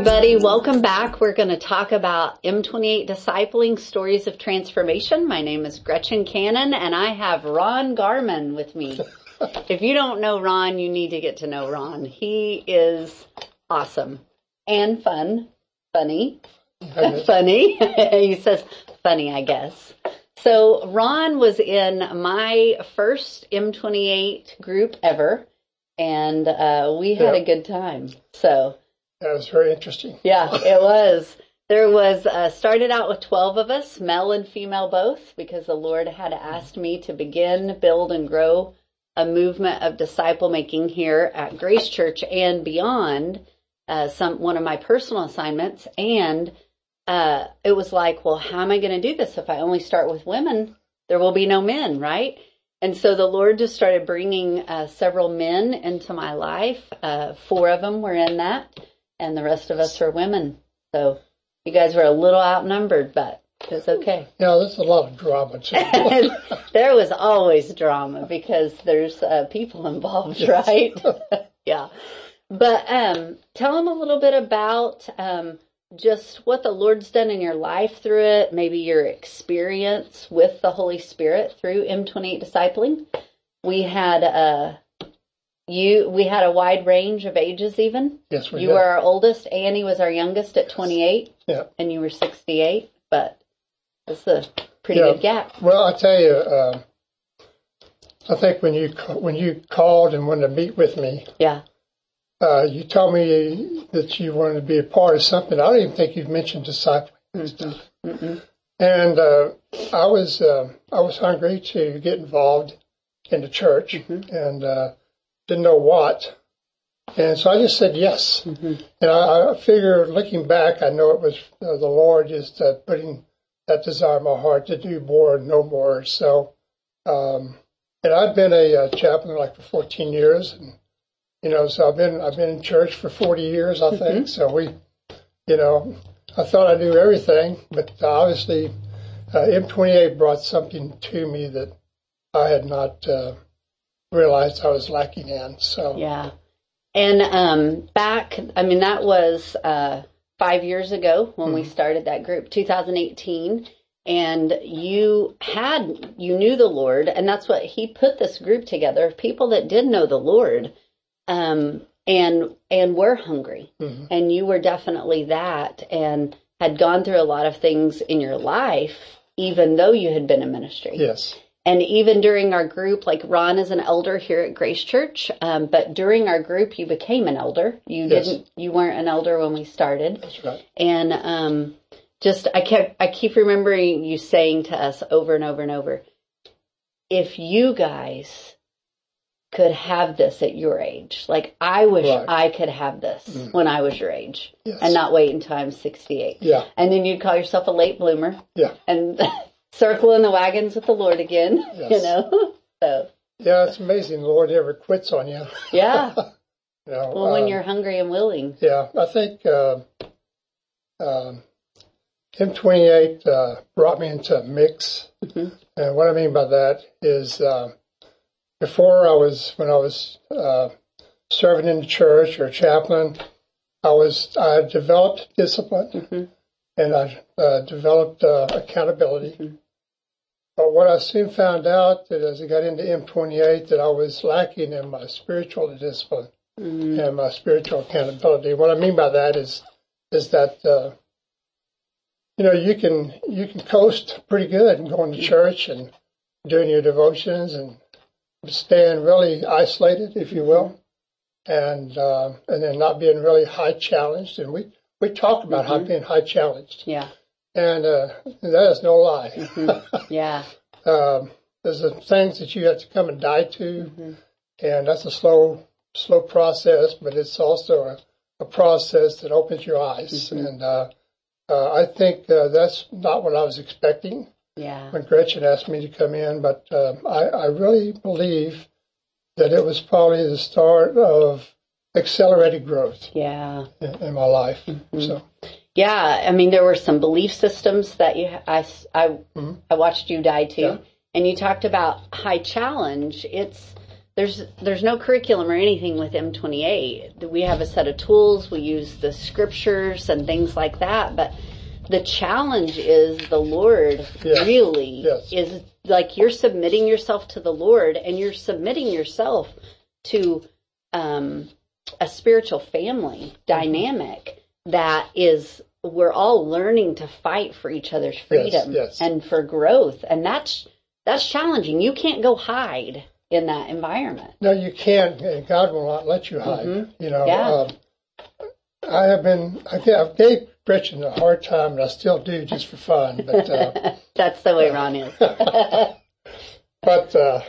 everybody. Welcome back. We're going to talk about M28 Discipling Stories of Transformation. My name is Gretchen Cannon and I have Ron Garman with me. if you don't know Ron, you need to get to know Ron. He is awesome and fun, funny, funny. he says funny, I guess. So Ron was in my first M28 group ever and uh, we had Yeah. a good time. So That was very interesting. yeah, it was. There was uh, started out with twelve of us, male and female both, because the Lord had asked me to begin, build, and grow a movement of disciple making here at Grace Church and beyond. Uh, some one of my personal assignments, and uh, it was like, well, how am I going to do this if I only start with women? There will be no men, right? And so the Lord just started bringing uh, several men into my life. Uh, four of them were in that, and the rest of us were women. So you guys were a little outnumbered, but it's okay. Yeah, there's a lot of drama there was always drama because there's uh, people involved, right? yeah. But um, tell them a little bit about um, just what the Lord's done in your life through it, maybe your experience with the Holy Spirit through M28 discipling. We had uh, you. We had a wide range of ages, even. yes, we You did. were our oldest. Annie was our youngest at 28, Yeah. and you were 68. But it's a pretty Yeah. good gap. Well, I tell you, uh, I think when you when you called and wanted to meet with me, Yeah. uh, you told me that you wanted to be a part of something. I don't even think you've mentioned discipling and stuff. And uh, I was uh, I was hungry to get involved in the church and uh, didn't know what. And so I just said yes. And I, I figure, looking back, I know it was uh, the Lord just uh, putting that desire in my heart to do more and know more. So, um, and I've been a, uh chaplain like for 14 years, and you know, so I've been I've been in church for 40 years, I think. So we, you know, I thought I knew everything, but obviously, uh, M28 brought something to me that I had not uh, realized I was lacking in. So Yeah. And um, back, I mean, that was uh, five years ago when we started that group, 2018. And you had, you knew the Lord, and that's what He put this group together of people that did know the Lord, um, and and were hungry, and you were definitely that, and had gone through a lot of things in your life, even though you had been in ministry. yes, And even during our group, like Ron is an elder here at Grace Church, um, but during our group, you became an elder. You Yes. didn't, you weren't an elder when we started. that's right. And um, just, I kept, I keep remembering you saying to us over and over and over, if you guys could have this at your age, like I wish Right. I could have this when I was your age, Yes. and not wait until I'm 68. Yeah, And then you'd call yourself a late bloomer yeah. and circling the wagons with the Lord again, you know? So, Yeah, it's amazing the Lord never quits on you. yeah. you know, Well, when um, you're hungry and willing. yeah, I think uh, um, M28 uh, brought me into a mix, Mhm. and what I mean by that is uh, before I was when I was uh, serving in the church or chaplain, I was I developed discipline Mhm. and I uh, developed uh, accountability. Mhm. What I soon found out that as I got into M28 that I was lacking in my spiritual discipline Mm, and my spiritual accountability. What I mean by that is is that uh, you know you can you can coast pretty good and going to church and doing your devotions and staying really isolated, if you will, and uh, and then not being really high challenged. And we we talked about how being high challenged, yeah. and uh, that is no lie. Yeah. um, there's the things that you have to come and die to, Mhm. and that's a slow, slow process, but it's also a, a process that opens your eyes. Mhm. And uh, uh, I think uh, that's not what I was expecting Yeah. when Gretchen asked me to come in, but uh, I, I really believe that it was probably the start of accelerated growth Yeah. in, in my life. Mhm. So, Yeah. I mean, there were some belief systems that you, I, I, Mhm. I watched you die to. Yeah. And you talked about high challenge. It's, there's there's no curriculum or anything with M28. We have a set of tools. We use the scriptures and things like that, but the challenge is the Lord Yes. really Yes. is like you're submitting yourself to the Lord and you're submitting yourself to um, a spiritual family dynamic that is we're all learning to fight for each other's freedom yes. and for growth and that's that's challenging you can't go hide in that environment No, you can't, God will not let you hide. You know, Mm-hmm. Yeah. um, I have been, I think I've gave Gretchen a hard time, and I still do just for fun. But, uh, that's the way ron is but, uh,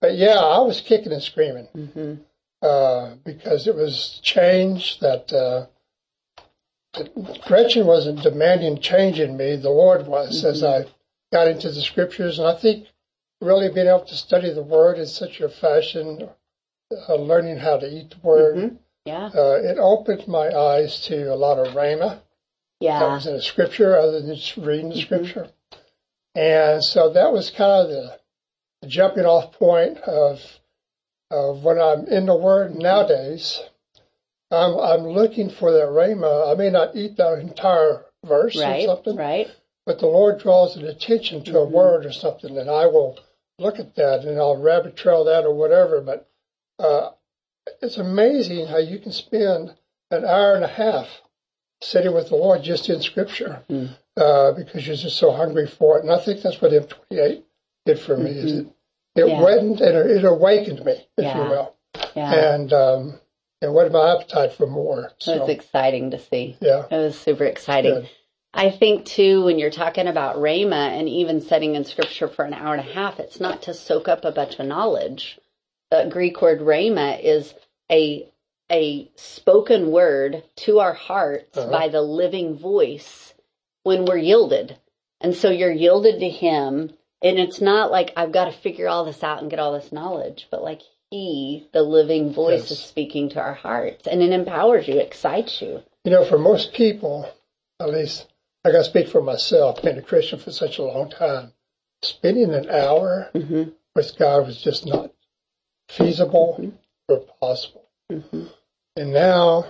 but yeah, I was kicking and screaming hmm uh, because it was change that, uh, that Gretchen wasn't demanding change in me. The Lord was as I got into the scriptures, and I think really being able to study the Word in such a fashion, uh, learning how to eat the Word. Mhm. yeah uh, it opened my eyes to a lot of rhema that yeah was in the scripture other than just reading the scripture. And so that was kind of the, the jumping off point of of when I'm in the Word nowadays. I'm I'm looking for that rhema. I may not eat the entire verse right or something, right but the Lord draws an attention to a word or something, and I will look at that and I'll rabbit trail that or whatever. But uh, it's amazing how you can spend an hour and a half sitting with the Lord just in Scripture Mm. uh, because you're just so hungry for it. And I think that's what M28 did for me. Is it, it Yeah. whetted and it awakened me, if you will, yeah and um, and whetted my appetite for more. it was exciting to see yeah, it was super exciting good. I think too, when you're talking about Rhema and even setting in scripture for an hour and a half, it's not to soak up a bunch of knowledge. The Greek word Rhema is a, a spoken word to our hearts Uh-huh. by the living voice when we're yielded. And so you're yielded to him. And it's not like I've got to figure all this out and get all this knowledge, but like he, the living voice Yes. is speaking to our hearts and it empowers you, excites you. You know, for most people, at least I got to speak for myself, being a Christian for such a long time, spending an hour hmm with God was just not feasible or possible. hmm And now,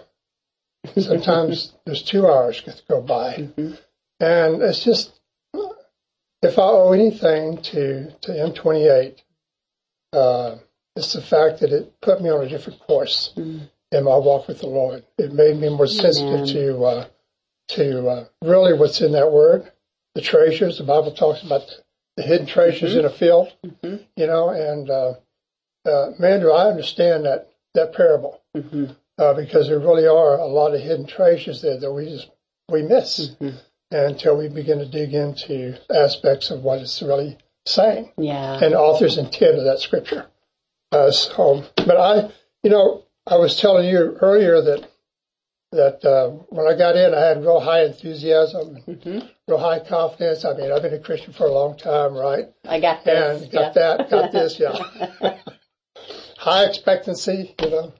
sometimes there's two hours that go by. Mhm. And it's just, if I owe anything to, to M28, uh, it's the fact that it put me on a different course Mm. in my walk with the Lord. It made me more sensitive Amen. to, uh, to uh, really what's in that word, the treasures. The Bible talks about the, hidden treasures in a field, Mhm. you know, and uh, uh, man, do I understand that, that parable hmm uh, because there really are a lot of hidden treasures there that we just we miss Mhm. until we begin to dig into aspects of what it's really saying Yeah. and the author's intent of that scripture. Uh, so, but I, you know, I was telling you earlier that that uh, when I got in, I had real high enthusiasm, and hmm real high confidence. I mean, I've been a Christian for a long time, right? I got this. And got yeah. that, got this, yeah. high expectancy, you know.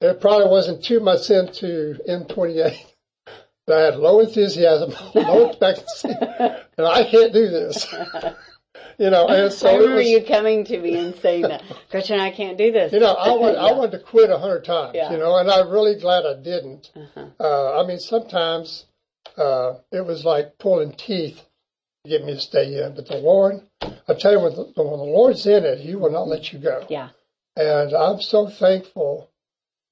It probably wasn't two months into M28 that I had low enthusiasm, low expectancy, and I can't do this. You know, and so I remember was, you coming to me and saying that, Gretchen, I can't do this. you know, I wanted, I Yeah. wanted to quit a hundred times, Yeah. you know, and I'm really glad I didn't. Uh-huh. Uh, I mean, sometimes uh, it was like pulling teeth to get me to stay in, but the Lord, I tell you, when the, when the Lord's in it, He will not let you go. Yeah. And I'm so thankful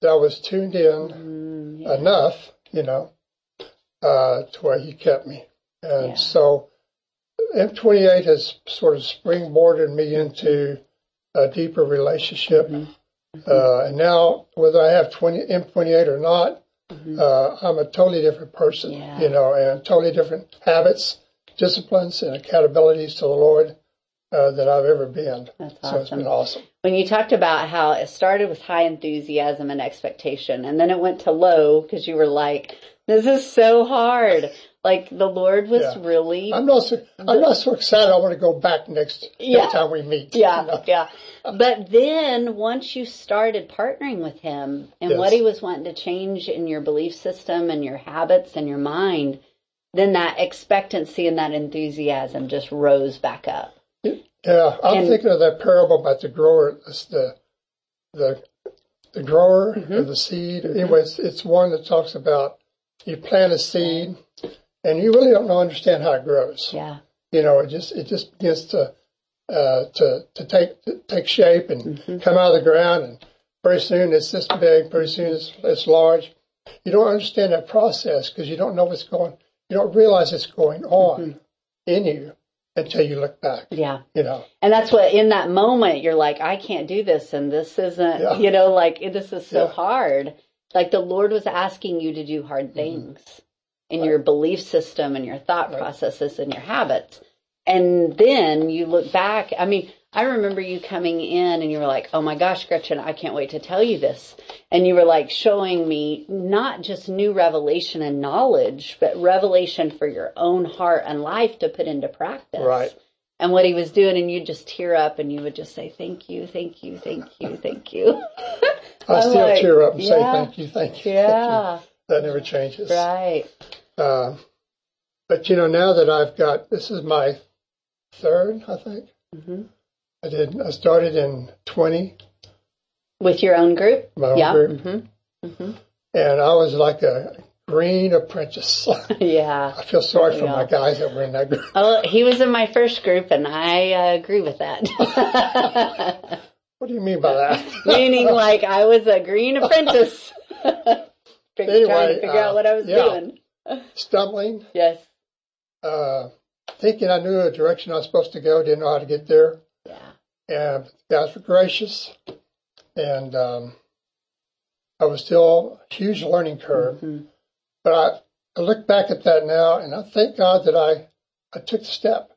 that I was tuned in Mm, yeah. enough, you know, uh, to where he kept me. And so M28 has sort of springboarded me into a deeper relationship. Mhm. Uh, and now, whether I have 20, M28 or not, Mhm. uh, I'm a totally different person, Yeah. you know, and totally different habits, disciplines, and accountabilities to the Lord uh, than I've ever been. That's So it's been awesome. When you talked about how it started with high enthusiasm and expectation, and then it went to low because you were like, "This is so hard." Like the Lord was Yeah. really, I'm not so, I'm not so excited. I want to go back next, Yeah. next time we meet. yeah, you know. yeah. But then once you started partnering with Him and Yes. what He was wanting to change in your belief system and your habits and your mind, then that expectancy and that enthusiasm just rose back up. Yeah, I'm And- thinking of that parable about the grower, the the the grower Mm-hmm. of the seed. Anyway, it's, it's one that talks about you plant a seed, and you really don't know understand how it grows. Yeah. You know, it just it just begins to uh, to to take to take shape and Mm-hmm. come out of the ground, and pretty soon it's this big. Pretty soon it's it's large. You don't understand that process because you don't know what's going. You don't realize it's going on Mm-hmm. in you until you look back. Yeah. You know. And that's what in that moment you're like, I can't do this and this isn't, Yeah. you know, like this is so Yeah. hard. Like the Lord was asking you to do hard things in your belief system and your thought Right. processes and your habits. And then you look back. I mean, I remember you coming in and you were like, Oh my gosh, Gretchen, I can't wait to tell you this. And you were like showing me not just new revelation and knowledge, but revelation for your own heart and life to put into practice Right. and what he was doing and you'd just tear up and you would just say thank you thank you thank you thank you I still like, tear up and say thank you, thank you. thank you." That never changes. right Uh, but you know, now that I've got this is my third, I think. hmm I did. I started in twenty, with your own group my own yeah group, hmm and I was like a green apprentice. yeah I feel sorry for Yeah. my guys that were in that group. oh he was in my first group and i uh, agree with that What do you mean by that? meaning like i was a green apprentice trying Anyway, to figure uh, out what i was yeah. doing Stumbling, yes uh, thinking I knew a direction I was supposed to go, didn't know how to get there. yeah and the guys were gracious, and um, I was still a huge learning curve. Mhm. But I, I look back at that now, and I thank God that I, I took the step,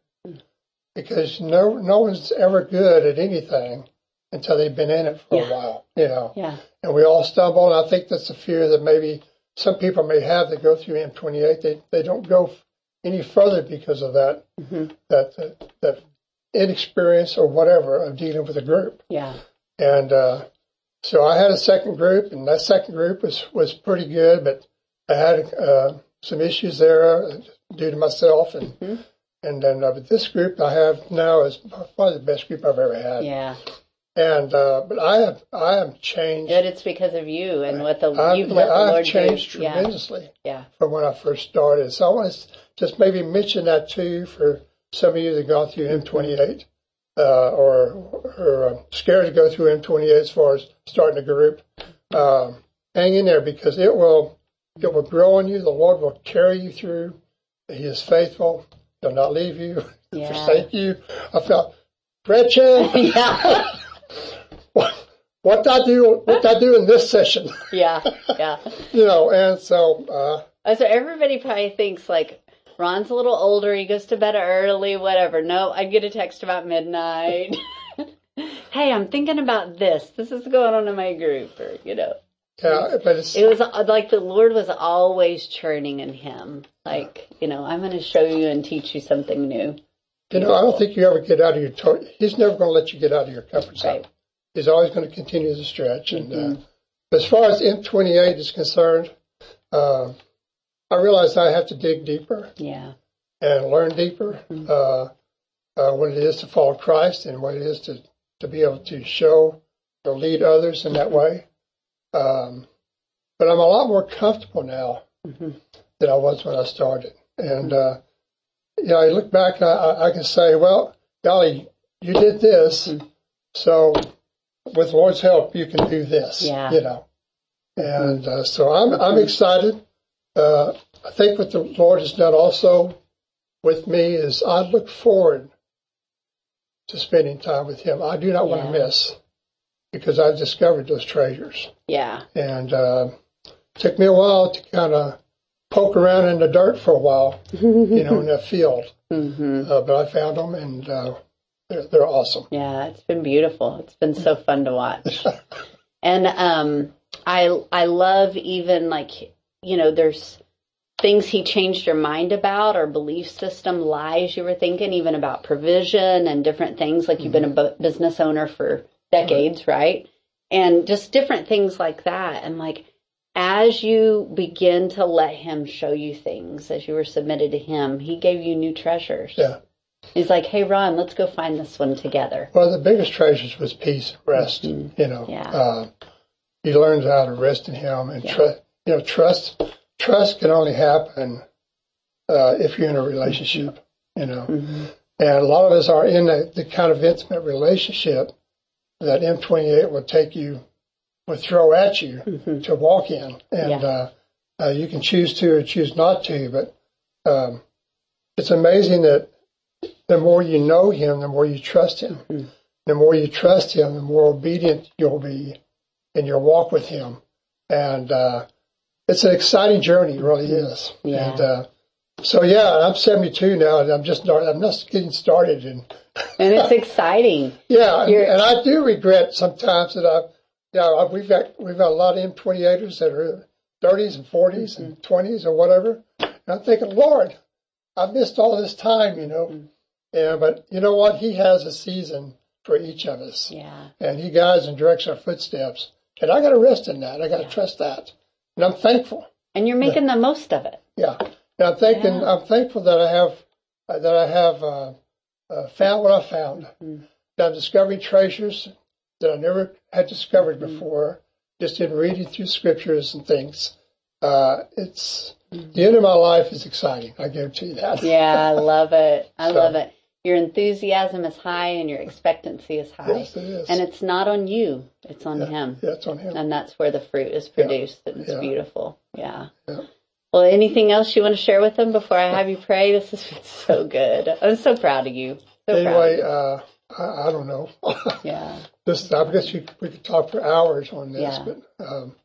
because no no one's ever good at anything until they've been in it for Yeah. a while, you know. yeah And we all stumble, and I think that's a fear that maybe some people may have that go through M28. They they don't go any further because of that hmm that that, that inexperience or whatever of dealing with a group. yeah And uh, so I had a second group, and that second group was, was pretty good, but I had uh, some issues there due to myself. And Mhm. and then uh, this group I have now is probably the best group I've ever had. yeah And uh, but I have I have changed. Good, it's because of you and what the I, you've yeah, let the I have Lord changed do. Tremendously yeah, from when I first started. So I want to just maybe mention that to you for some of you that gone through M28 uh, or or uh, scared to go through M28 as far as starting a group. Um, hang in there because it will it will grow on you. The Lord will carry you through. He is faithful. He'll not leave you, Yeah. forsake you. I felt, Gretchen, yeah, what what I do what I do in this session, yeah, yeah. you know. And so uh, Uh, So everybody probably thinks like Ron's a little older. He goes to bed early, whatever. No, I get a text about midnight. hey, I'm thinking about this. This is going on in my group, or you know. yeah, but it's It was like the Lord was always churning in him. Like, you know, I'm going to show you and teach you something new. You know, I don't think you ever get out of your. To- He's never going to let you get out of your comfort zone. Right. He's always going to continue the stretch. And Mhm. uh, as far as M28 is concerned, uh, I realize I have to dig deeper Yeah. and learn deeper Mhm. uh, uh, what it is to follow Christ and what it is to to be able to show or lead others in that way. Um, but I'm a lot more comfortable now hmm than I was when I started. And, uh, you know, I look back and I, I can say, well, golly, you did this. Mhm. So with Lord's help, you can do this, Yeah. you know. And uh, so I'm, I'm excited. Uh, I think what the Lord has done also with me is I look forward to spending time with Him. I do not want to miss because I've discovered those treasures. Yeah. And uh, took me a while to kind of poke around in the dirt for a while, you know, in that field. hmm Uh, but I found them, and uh, they're, they're awesome. Yeah, it's been beautiful. It's been so fun to watch. and um I I love even like you know there's things he changed your mind about or belief system lies you were thinking even about provision and different things like you've been a bu- business owner for decades, right? And just different things like that and like as you begin to let him show you things as you were submitted to him, he gave you new treasures. Yeah. He's like, "Hey, Ron, let's go find this one together." Well, the biggest treasures was peace and rest. You know, Yeah. uh, he learned how to rest in Him and Yeah. trust. You know, trust. Trust can only happen uh, if you're in a relationship. You know, Mm-hmm. and a lot of us are in the, the kind of intimate relationship that M28 will take you, will throw at you to walk in, and Mm-hmm. Yeah. uh, uh, you can choose to or choose not to. But um, it's amazing that the more you know Him, the more you trust Him. Mm-hmm. The more you trust Him, the more obedient you'll be in your walk with Him, and uh, it's an exciting journey. It really is. Yeah. And, uh, so yeah, I'm 72 now, and I'm just not, I'm just getting started, and And it's exciting. yeah, and, and I do regret sometimes that I, yeah, we've got we've got a lot of M28ers that are 30s and 40s and Mm-hmm. 20s or whatever, and I'm thinking, Lord, I missed all this time, you know. Mm-hmm. Yeah, but you know what? He has a season for each of us, Yeah. and He guides and directs our footsteps, and I got to rest in that. I got to trust that, and I'm thankful. And you're making the most of it. Yeah, and I'm thinking Yeah. I'm thankful that I have uh, that I have uh, uh, found what I found. Mm-hmm. That I'm discovering treasures that I never had discovered Mm-hmm. before, just in reading through scriptures and things. Uh, it's Mm-hmm. the end of my life is exciting. I guarantee that. Yeah, I love it. I So- love it. Your enthusiasm is high and your expectancy is high. Yes, it is. And it's not on you, it's on him. yeah, it's on him. And that's where the fruit is produced. And it's Yeah. beautiful. Yeah. Yeah. Well, anything else you want to share with them before I have you pray? This has been so good. I'm so proud of you. So Anyway, uh, I, I don't know. Yeah. this I guess you, we could talk for hours on this, Yeah. but um,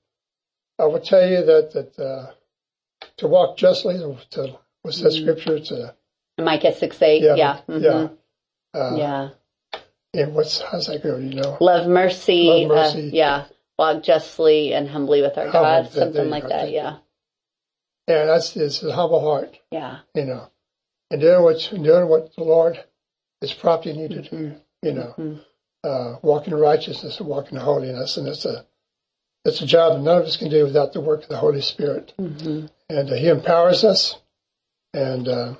I will tell you that that uh, to walk justly, to what's that scripture? To Micah 6 8. yeah, Yeah. yeah, mhm. uh, yeah. And what's how's that go? You know, Love mercy. Love mercy. Uh, yeah. Walk justly and humbly with our God. Something like that. You. Yeah. that's it's a humble heart, Yeah. you know, and doing what doing what the Lord is prompting you to do, you know, Mhm. uh, walking in righteousness and walking in holiness, and it's a it's a job that none of us can do without the work of the Holy Spirit. hmm and uh, he empowers us and uh,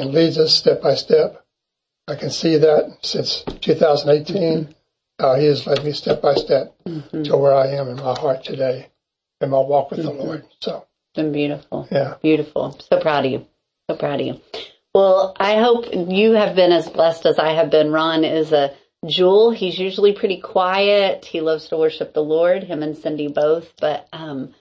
and leads us step by step. I can see that since 2018, how he has led me step by step to where I am in my heart today, in my walk with the Lord. So, Been beautiful. yeah, Beautiful. So proud of you. So proud of you. Well, I hope you have been as blessed as I have been. Ron is a jewel. He's usually pretty quiet. He loves to worship the Lord, him and Cindy both, but um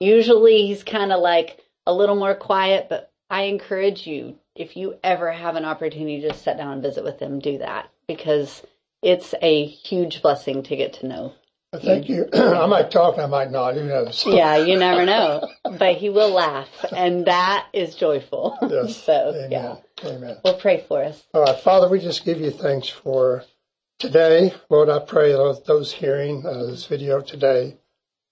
usually he's kind of like a little more quiet, but I encourage you if you ever have an opportunity to sit down and visit with them, do that because it's a huge blessing to get to know. thank you. I might talk, I might not. Who knows? Yeah, you never know, but he will laugh and that is joyful. Yes. so, Amen. yeah. Amen. We'll pray for us. All right, Father, we just give you thanks for today. Lord, I pray those, those hearing uh, this video today,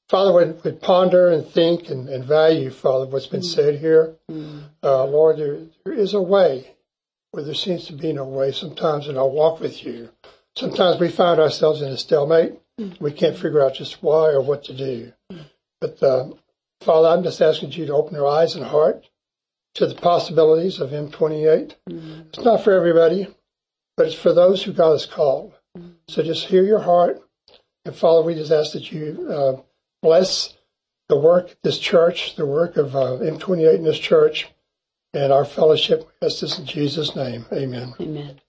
Father, would, would ponder and think and, and value, Father, what's been said here. Uh, Lord, there, there is a way where there seems to be no way sometimes in our walk with you. Sometimes we find ourselves in a stalemate. We can't figure out just why or what to do. But, uh, Father, I'm just asking you to open your eyes and heart to the possibilities of M28. It's not for everybody, but it's for those who God has called. So just hear your heart. And Father, we just ask that you uh, bless the work this church, the work of uh, M28 in this church, and our fellowship. Ask this in Jesus' name. Amen. Amen.